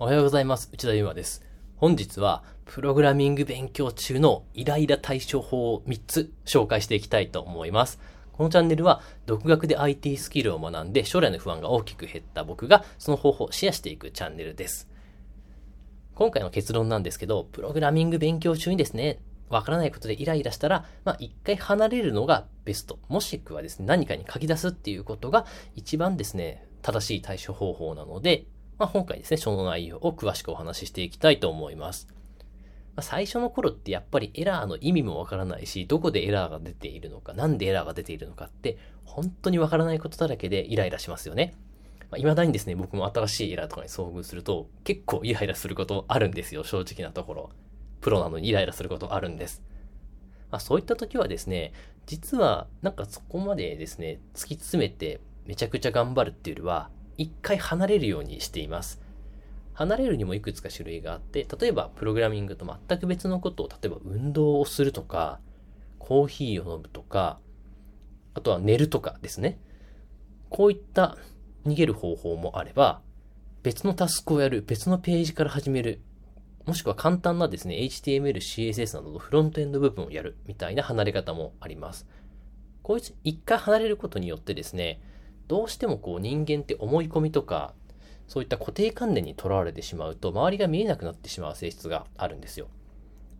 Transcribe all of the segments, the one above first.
おはようございます。内田祐馬です。本日は、プログラミング勉強中のイライラ対処法を3つ紹介していきたいと思います。このチャンネルは、独学で IT スキルを学んで将来の不安が大きく減った僕が、その方法をシェアしていくチャンネルです。今回の結論なんですけど、プログラミング勉強中にですね、わからないことでイライラしたら、まあ一回離れるのがベスト。もしくはですね、何かに書き出すっていうことが一番ですね、正しい対処方法なので、まあ今回ですね、その内容を詳しくお話ししていきたいと思います。まあ、最初の頃ってやっぱりエラーの意味もわからないし、どこでエラーが出ているのか、なんでエラーが出ているのかって、本当にわからないことだらけでイライラしますよね。まあ、未だにですね、僕も新しいエラーとかに遭遇すると、結構イライラすることあるんですよ、正直なところ。プロなのにイライラすることあるんです。まあ、そういった時はですね、実はなんかそこまでですね、突き詰めてめちゃくちゃ頑張るっていうよりは、一回離れるようにしています。離れるにもいくつか種類があって、例えばプログラミングと全く別のことを、例えば運動をするとか、コーヒーを飲むとか、あとは寝るとかですね。こういった逃げる方法もあれば、別のタスクをやる、別のページから始める、もしくは簡単なですね、HTML、CSS などのフロントエンド部分をやるみたいな離れ方もあります。こいつ一回離れることによってですね、どうしてもこう人間って思い込みとか、そういった固定観念にとらわれてしまうと、周りが見えなくなってしまう性質があるんですよ。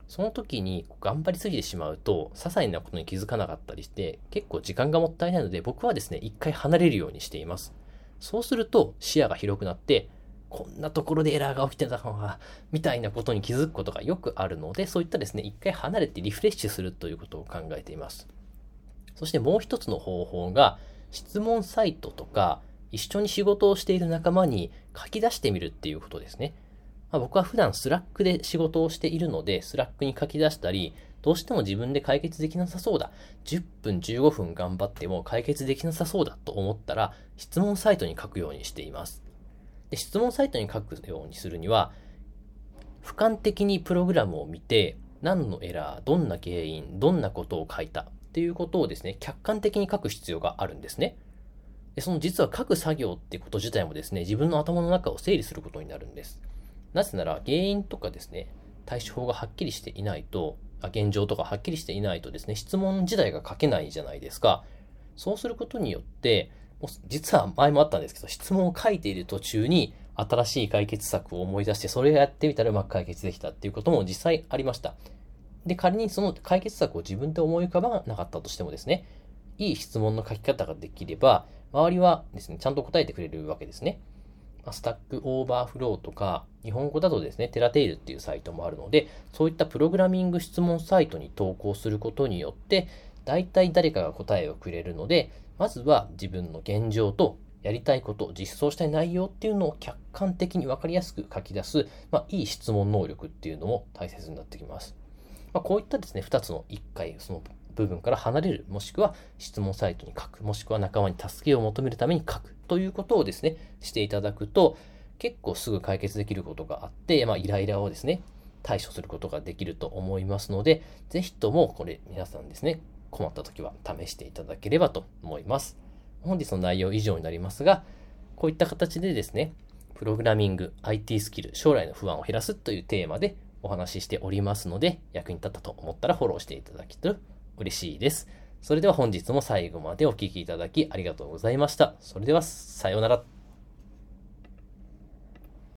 その時に頑張りすぎてしまうと、些細なことに気づかなかったりして、結構時間がもったいないので、僕はですね、一回離れるようにしています。そうすると視野が広くなって、こんなところでエラーが起きてたのか、みたいなことに気づくことがよくあるので、そういったですね、一回離れてリフレッシュするということを考えています。そしてもう一つの方法が、質問サイトとか、一緒に仕事をしている仲間に書き出してみるっていうことですね。まあ、僕は普段 Slack で仕事をしているので、 Slack に書き出したり、どうしても自分で解決できなさそうだ。10分、15分頑張っても解決できなさそうだと思ったら、質問サイトに書くようにしています。で質問サイトに書くようにするには、俯瞰的にプログラムを見て、何のエラー、どんな原因、どんなことを書いたっていうことをですね、客観的に書く必要があるんですね。でその実は書く作業ってこと自体もですね、自分の頭の中を整理することになるんです。なぜなら原因とかですね、対処法がはっきりしていないと、現状とかはっきりしていないとですね、質問自体が書けないじゃないですか。そうすることによって、もう実は前もあったんですけど、質問を書いている途中に新しい解決策を思い出して、それをやってみたらうまく解決できたっていうことも実際ありました。で、仮にその解決策を自分で思い浮かばなかったとしてもですね、いい質問の書き方ができれば、周りはですね、ちゃんと答えてくれるわけですね。 Stack Overflow とか、日本語だとですね、 teratail っていうサイトもあるので、そういったプログラミング質問サイトに投稿することによって、大体誰かが答えをくれるので、まずは自分の現状とやりたいこと、実装したい内容っていうのを客観的に分かりやすく書き出す、まあ、いい質問能力っていうのも大切になってきます。まあ、こういったですね、2つの1回、その部分から離れる、もしくは質問サイトに書く、もしくは仲間に助けを求めるために書くということをですね、していただくと、結構すぐ解決できることがあって、まあ、イライラをですね、対処することができると思いますので、ぜひともこれ皆さんですね、困った時は試していただければと思います。本日の内容以上になりますが、こういった形でですね、プログラミング、IT スキル、将来の不安を減らすというテーマでお話ししておりますので、役に立ったと思ったらフォローしていただけると嬉しいです。それでは本日も最後までお聴きいただきありがとうございました。それでは、さようなら。